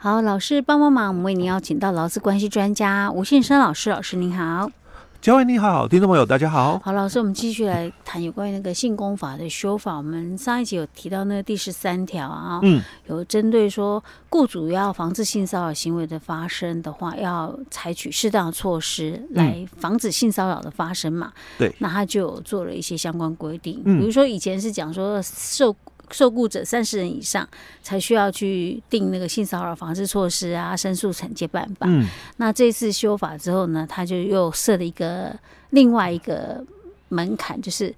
好，老师帮帮忙，我们为您邀请到劳资关系专家吴信生老师，老师您好。嘉惠你好，听众朋友大家好。好，老师，我们继续来谈有关于那个性工法的修法。我们上一集有提到那个第十三条啊，嗯，有针对说雇主要防止性骚扰行为的发生的话，要采取适当的措施来防止性骚扰的发生嘛。对，那他就有做了一些相关规定，嗯，比如说以前是讲说受。受雇者三十人以上才需要去定那个性骚扰防治措施啊，申诉惩戒办法。嗯，那这次修法之后呢，他就又设了一个另外一个门槛，就是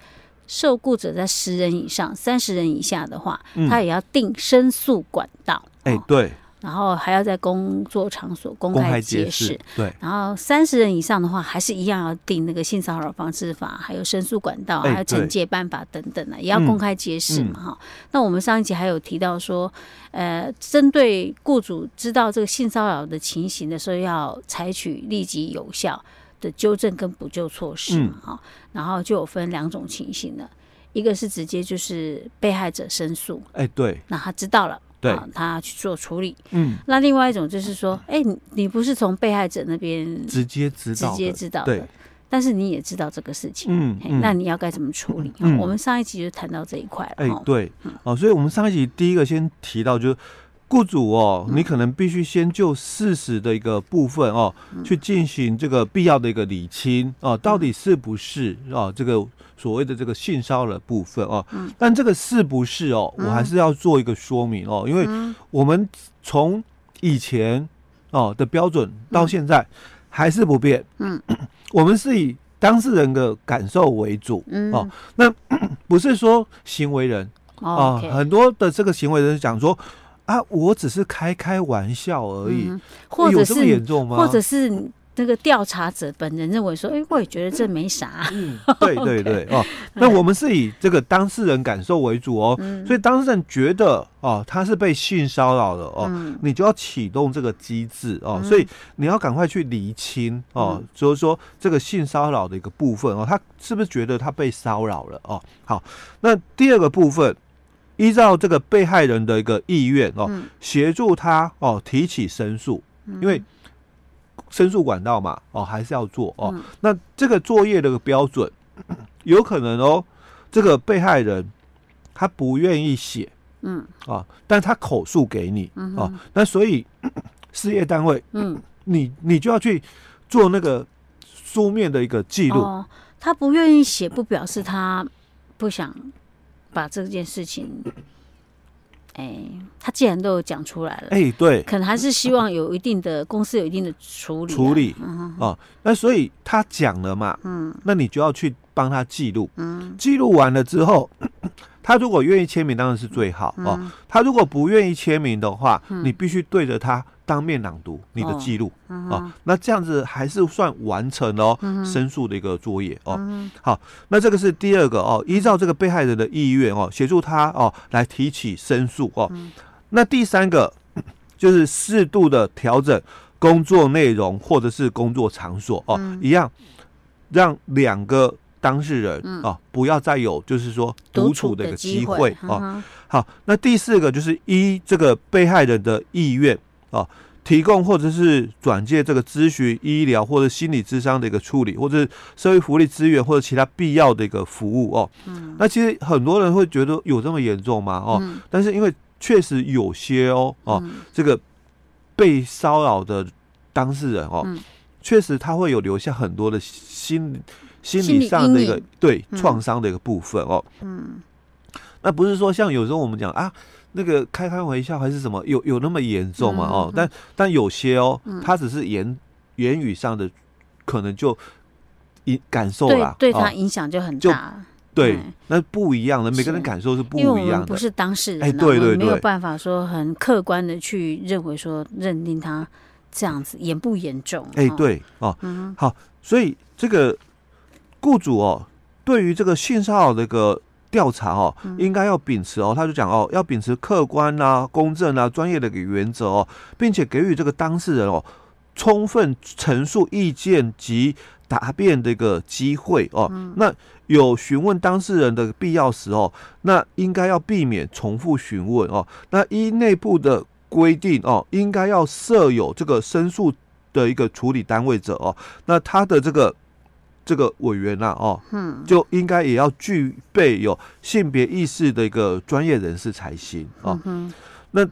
受雇者在十人以上、三十人以下的话，他也要定申诉管道。哎、嗯欸，对。然后还要在工作场所公开解释，对。然后三十人以上的话，还是一样要定那个性骚扰防治法，还有申诉管道，还有惩戒办法等等的，也要公开解释嘛，哈、嗯。那我们上一集还有提到说，呃，针对雇主知道这个性骚扰的情形的时候，要采取立即有效的纠正跟补救措施嘛，哈、嗯。然后就有分两种情形了，一个是直接就是被害者申诉，哎，对，那他知道了。对，他去做处理。嗯，那另外一种就是说，哎、欸，你你不是从被害者那边直接知道，直接知道的，对，但是你也知道这个事情，嗯，嗯，那你要该怎么处理？嗯，我们上一集就谈到这一块了。哎、欸，对，哦，所以我们上一集第一个先提到，就是雇主哦，你可能必须先就事实的一个部分哦，去进行这个必要的一个理清哦，到底是不是哦这个。所谓的这个性骚扰部分哦，但这个是不是哦，我还是要做一个说明哦，因为我们从以前哦的标准到现在还是不变，嗯，我们是以当事人的感受为主，哦，那 不是说行为人哦，很多的这个行为人讲说啊，我只是开开玩笑而已，或者是有这么严重吗？或者是。那个调查者本人认为说：“哎、欸，我也觉得这没啥。嗯”对 对对哦，那我们是以这个当事人感受为主哦，嗯、所以当事人觉得哦他是被性骚扰的哦，嗯、你就要启动这个机制哦，嗯、所以你要赶快去厘清哦，嗯、就是说这个性骚扰的一个部分哦，他是不是觉得他被骚扰了哦？好，那第二个部分，依照这个被害人的一个意愿哦，协助他哦提起申诉，因为。申诉管道嘛，哦，还是要做哦。嗯、那这个作业的标准，有可能哦，这个被害人他不愿意写，嗯，啊，但他口述给你，嗯哼，啊，那所以 事业单位，嗯，你你就要去做那个书面的一个记录。哦，他不愿意写，不表示他不想把这件事情。哎、欸，他既然都有讲出来了，哎、欸，对，可能还是希望有一定的公司有一定的处理处理，嗯、哦，那所以他讲了嘛，嗯，那你就要去帮他记录，嗯，记录完了之后，他如果愿意签名，当然是最好、嗯、哦。他如果不愿意签名的话，嗯、你必须对着他。当面朗读你的记录、啊，那这样子还是算完成了、哦嗯、申诉的一个作业哦。嗯、好，那这个是第二个哦，依照这个被害人的意愿哦，协助他哦来提起申诉哦。嗯、那第三个就是适度的调整工作内容或者是工作场所哦，嗯、一样让两个当事人哦不要再有就是说独处的一个机会哦。好，那第四个就是依这个被害人的意愿。哦，提供或者是转介这个咨询、医疗或者心理智商的一个处理，或者是社会福利资源或者其他必要的一个服务哦。嗯，那其实很多人会觉得有这么严重吗？哦，嗯、但是因为确实有些哦哦，嗯、这个被骚扰的当事人哦，确、嗯、实他会有留下很多的心心理上的一个对创伤的一个部分哦。嗯，那不是说像有时候我们讲啊。那个开开玩笑还是什么？有有那么严重吗？哦，但但有些哦，他只是言言语上的，可能就影感受了，对他影响就很大。对，那不一样的，每个人感受是不一样的。因为我们不是当事人，哎，对对对，没有办法说很客观的去认为说认定他这样子严不严重。哎，对哦，好，所以这个雇主哦，对于这个性骚扰的个。调查哦，应该要秉持哦，他就讲哦，要秉持客观啊、公正啊、专业的一个原则哦，并且给予这个当事人哦充分陈述意见及答辩的一个机会哦。那有询问当事人的必要时哦，那应该要避免重复询问哦。那依内部的规定哦，应该要设有这个申诉的一个处理单位者哦，那他的这个这个委员呐哦，嗯，就应该也要具备有性别意识的一个专业人士才行哦。那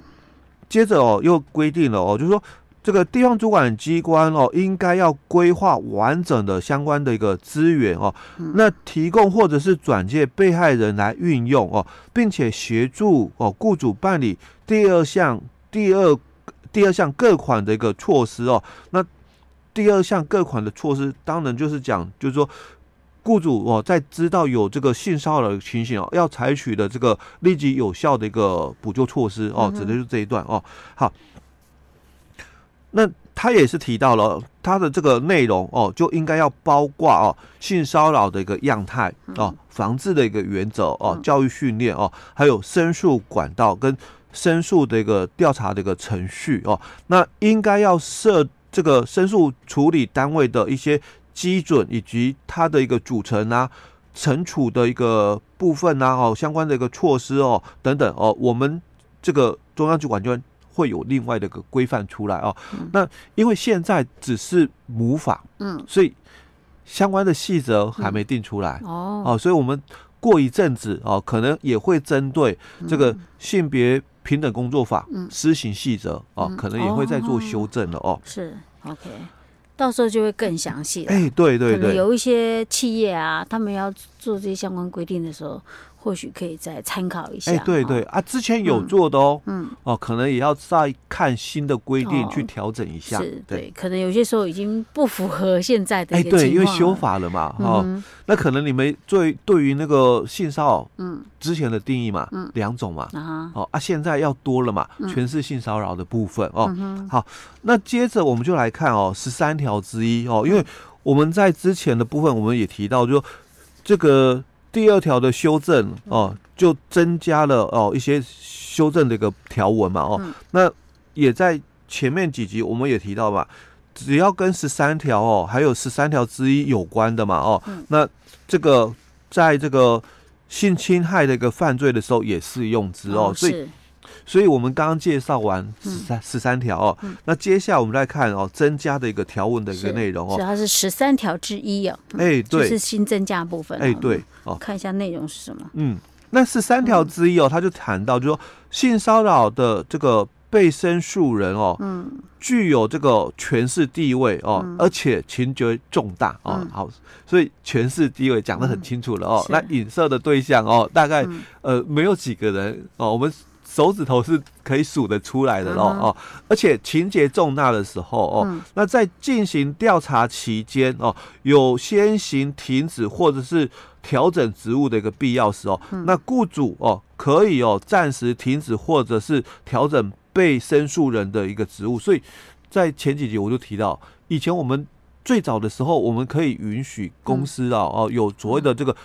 接着哦，又规定了哦，就是说。这个地方主管机关哦，应该要规划完整的相关的一个资源哦，那提供或者是转介被害人来运用哦，并且协助哦雇主办理第二项第二第二项各款的一个措施哦。那第二项各款的措施，当然就是讲，就是说雇主哦，在知道有这个性骚扰的情形哦，要采取的这个立即有效的一个补救措施哦，指的就是这一段哦。好。那他也是提到了他的这个内容哦，就应该要包括哦性骚扰的一个样态哦，防治的一个原则哦，教育训练哦，还有申诉管道跟申诉的一个调查的一个程序哦。那应该要设这个申诉处理单位的一些基准以及它的一个组成啊，惩处的一个部分啊哦，相关的一个措施哦等等哦，我们这个中央主管机关。会有另外的一个规范出来哦。嗯、那因为现在只是母法，嗯，所以相关的细则还没定出来、嗯、哦。哦，所以我们过一阵子哦，可能也会针对这个性别平等工作法施行细则啊，可能也会再做修正了哦。是 OK，到时候就会更详细了。哎、欸，对对对，有一些企业啊，他们要做这些相关规定的时候。或许可以再参考一下。哎，对对啊，之前有做的哦，嗯，哦，可能也要再看新的规定去调整一下。是，对，可能有些时候已经不符合现在的。哎，对，因为修法了嘛，哈，那可能你们对对于那个性骚扰，嗯，之前的定义嘛，嗯，两种嘛，啊，哦啊，现在要多了嘛，全是性骚扰的部分哦。好，那接着我们就来看哦，十三条之一哦，因为我们在之前的部分我们也提到，就这个。第二条的修正哦，就增加了哦一些修正的一个条文嘛哦，那也在前面几集我们也提到嘛，只要跟十三条哦，还有十三条之一有关的嘛哦，那这个在这个性侵害的一个犯罪的时候也适用之哦，所以。所以我们刚刚介绍完十三十三条哦，嗯、那接下来我们来看哦，增加的一个条文的一个内容哦，主要是十三条之一哦，哎、欸、对，是新增加部分，哎、欸、对哦，看一下内容是什么，嗯，那十三条之一哦，他就谈到就说性骚扰的这个被申诉人哦，嗯，具有这个权势地位哦，嗯、而且情节重大哦，嗯、好，所以权势地位讲得很清楚了哦，嗯、那影射的对象哦，大概、嗯、呃没有几个人哦，我们。手指头是可以数得出来的喽哦，而且情节重大的时候哦，那在进行调查期间哦，有先行停止或者是调整职务的一个必要时哦，那雇主哦可以哦暂时停止或者是调整被申诉人的一个职务。所以在前几集我就提到，以前我们最早的时候，我们可以允许公司啊哦有所谓的这个。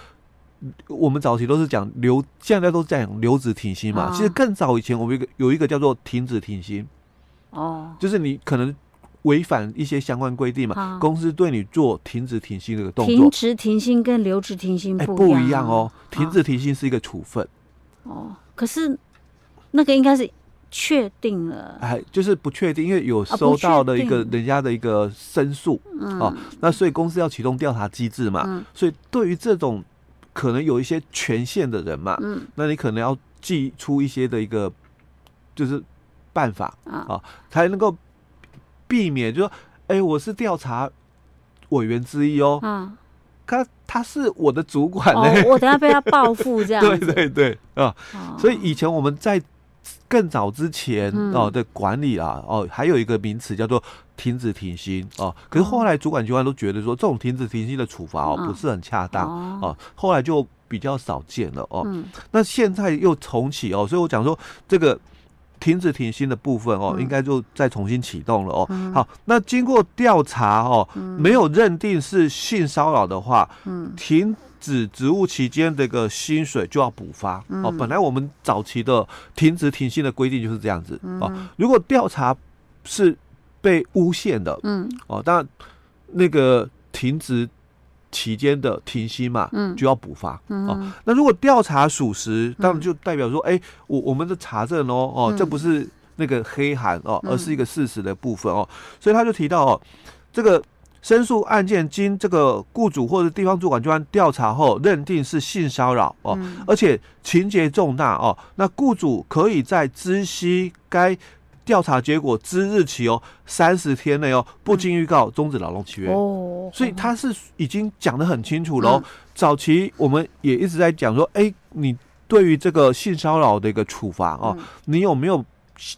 我们早期都是讲留，现在都是讲留职停薪嘛。其实更早以前，我们有一个有一个叫做停止停薪，哦，就是你可能违反一些相关规定嘛，公司对你做停止停薪这个动作。停职停薪跟留职停薪不一样哦。停止停薪是一个处分。哦，可是那个应该是确定了。哎，就是不确定，因为有收到的一个人家的一个申诉，哦，那所以公司要启动调查机制嘛。所以对于这种。可能有一些权限的人嘛，嗯，那你可能要祭出一些的一个就是办法啊，啊，才能够避免，就说，哎、欸，我是调查委员之一哦，嗯，他他是我的主管呢、欸。哦，我等下被他报复这样，对对对啊，哦、所以以前我们在。更早之前哦的管理啊哦，还有一个名词叫做停止停薪哦。可是后来主管机关都觉得说，这种停止停薪的处罚哦不是很恰当哦。后来就比较少见了哦。那现在又重启哦，所以我讲说这个停止停薪的部分哦，应该就再重新启动了哦。好，那经过调查哦，没有认定是性骚扰的话，停。止职务期间这个薪水就要补发哦。本来我们早期的停职停薪的规定就是这样子哦。如果调查是被诬陷的，嗯哦，当然那个停职期间的停薪嘛，嗯，就要补发哦。那如果调查属实，当然就代表说，哎，我我们的查证哦，哦，这不是那个黑函哦，而是一个事实的部分哦。所以他就提到哦，这个申诉案件经这个雇主或者地方主管机关调查后，认定是性骚扰哦，而且情节重大哦，那雇主可以在知悉该。调查结果之日起哦，三十天内哦，不经预告终止劳动契约。哦，所以他是已经讲得很清楚了。嗯、早期我们也一直在讲说，哎，你对于这个性骚扰的一个处罚哦，嗯、你有没有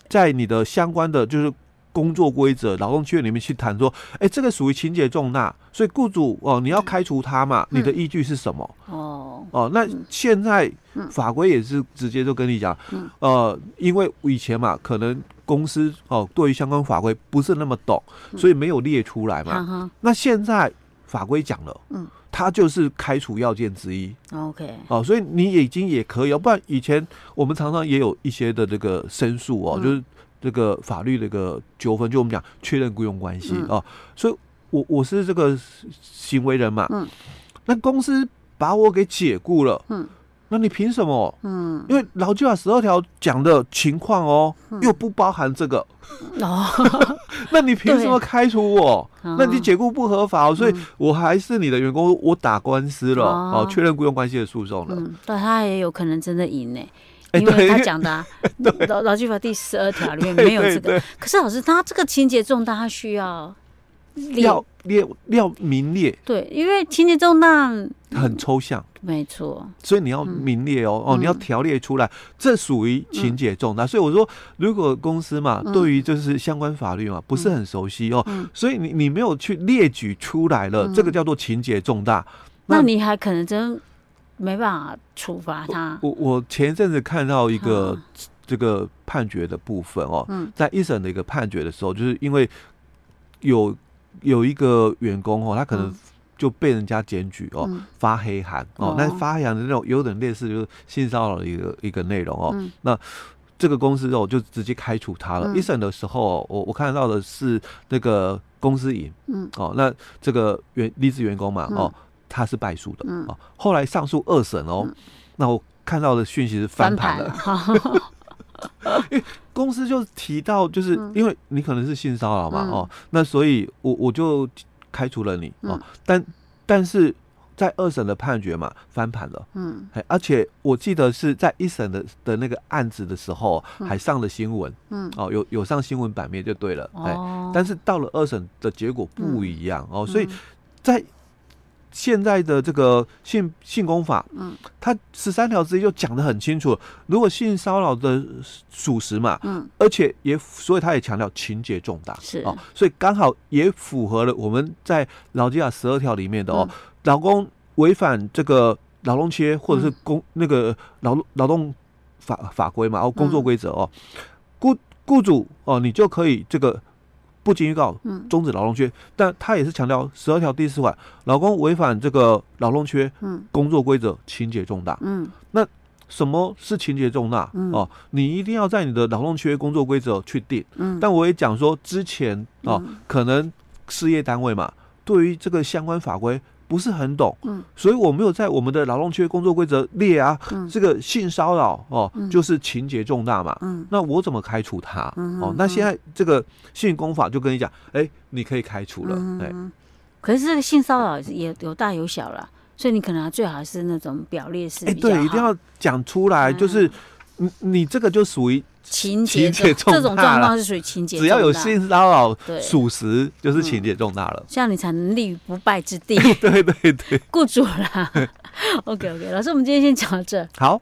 在你的相关的就是工作规则、劳动契约里面去谈说，哎，这个属于情节重大，所以雇主哦，你要开除他嘛？嗯、你的依据是什么？哦哦，那现在法规也是直接就跟你讲，嗯、呃，因为以前嘛，可能。公司哦，对于相关法规不是那么懂，所以没有列出来嘛。嗯、那现在法规讲了，嗯，它就是开除要件之一。OK，哦，所以你已经也可以哦，不然以前我们常常也有一些的这个申诉哦，嗯、就是这个法律的一个纠纷，就我们讲确认雇佣关系、嗯、哦。所以我我是这个行为人嘛，嗯，那公司把我给解雇了，嗯。那你凭什么？嗯，因为劳基法十二条讲的情况哦，又不包含这个。哦，那你凭什么开除我？那你解雇不合法，所以我还是你的员工，我打官司了，哦，确认雇佣关系的诉讼了。嗯，对，他也有可能真的赢呢，因为他讲的劳劳基法第十二条里面没有这个。可是老师，他这个情节重大，他需要要列要名列。对，因为情节重大很抽象。没错，所以你要名列哦，哦，你要条列出来，这属于情节重大。所以我说，如果公司嘛，对于就是相关法律嘛，不是很熟悉哦，所以你你没有去列举出来了，这个叫做情节重大，那你还可能真没办法处罚他。我我前一阵子看到一个这个判决的部分哦，在一审的一个判决的时候，就是因为有有一个员工哦，他可能。就被人家检举哦，发黑函哦，那发黑函的那种有点类似就是性骚扰的一个一个内容哦。那这个公司哦就直接开除他了。一审的时候，我我看到的是那个公司赢，嗯哦，那这个员离职员工嘛哦，他是败诉的哦。后来上诉二审哦，那我看到的讯息是翻盘了，因为公司就提到就是因为你可能是性骚扰嘛哦，那所以我我就。开除了你哦，但但是在二审的判决嘛翻盘了，嗯，而且我记得是在一审的的那个案子的时候还上了新闻，嗯，哦，有有上新闻版面就对了，哎，但是到了二审的结果不一样哦，所以在。现在的这个性性工法，嗯，它十三条之一就讲的很清楚，如果性骚扰的属实嘛，嗯，而且也所以他也强调情节重大，是。哦，所以刚好也符合了我们在劳基法十二条里面的哦，老公违反这个劳动契约或者是工那个劳劳动法法规嘛，哦，工作规则哦，雇雇主哦，你就可以这个。不经预告终止劳动契约，但他也是强调十二条第四款，老公违反这个劳动契约，工作规则情节重大。嗯，那什么是情节重大？哦，你一定要在你的劳动缺工作规则去定。嗯，但我也讲说之前哦，可能事业单位嘛，对于这个相关法规。不是很懂，嗯，所以我没有在我们的劳动契约工作规则列啊，嗯，这个性骚扰哦，嗯，就是情节重大嘛，嗯，那我怎么开除他？嗯，哦，那现在这个性工法就跟你讲，哎，你可以开除了，哎，可是这个性骚扰也有大有小了，所以你可能最好是那种表列式，哎，对，一定要讲出来，就是你你这个就属于。情节重大，这种状况是属于情节，只要有性骚扰属实，就是情节重大了。这样你才能立于不败之地。对对对，雇主啦。OK OK，老师，我们今天先讲到这。好。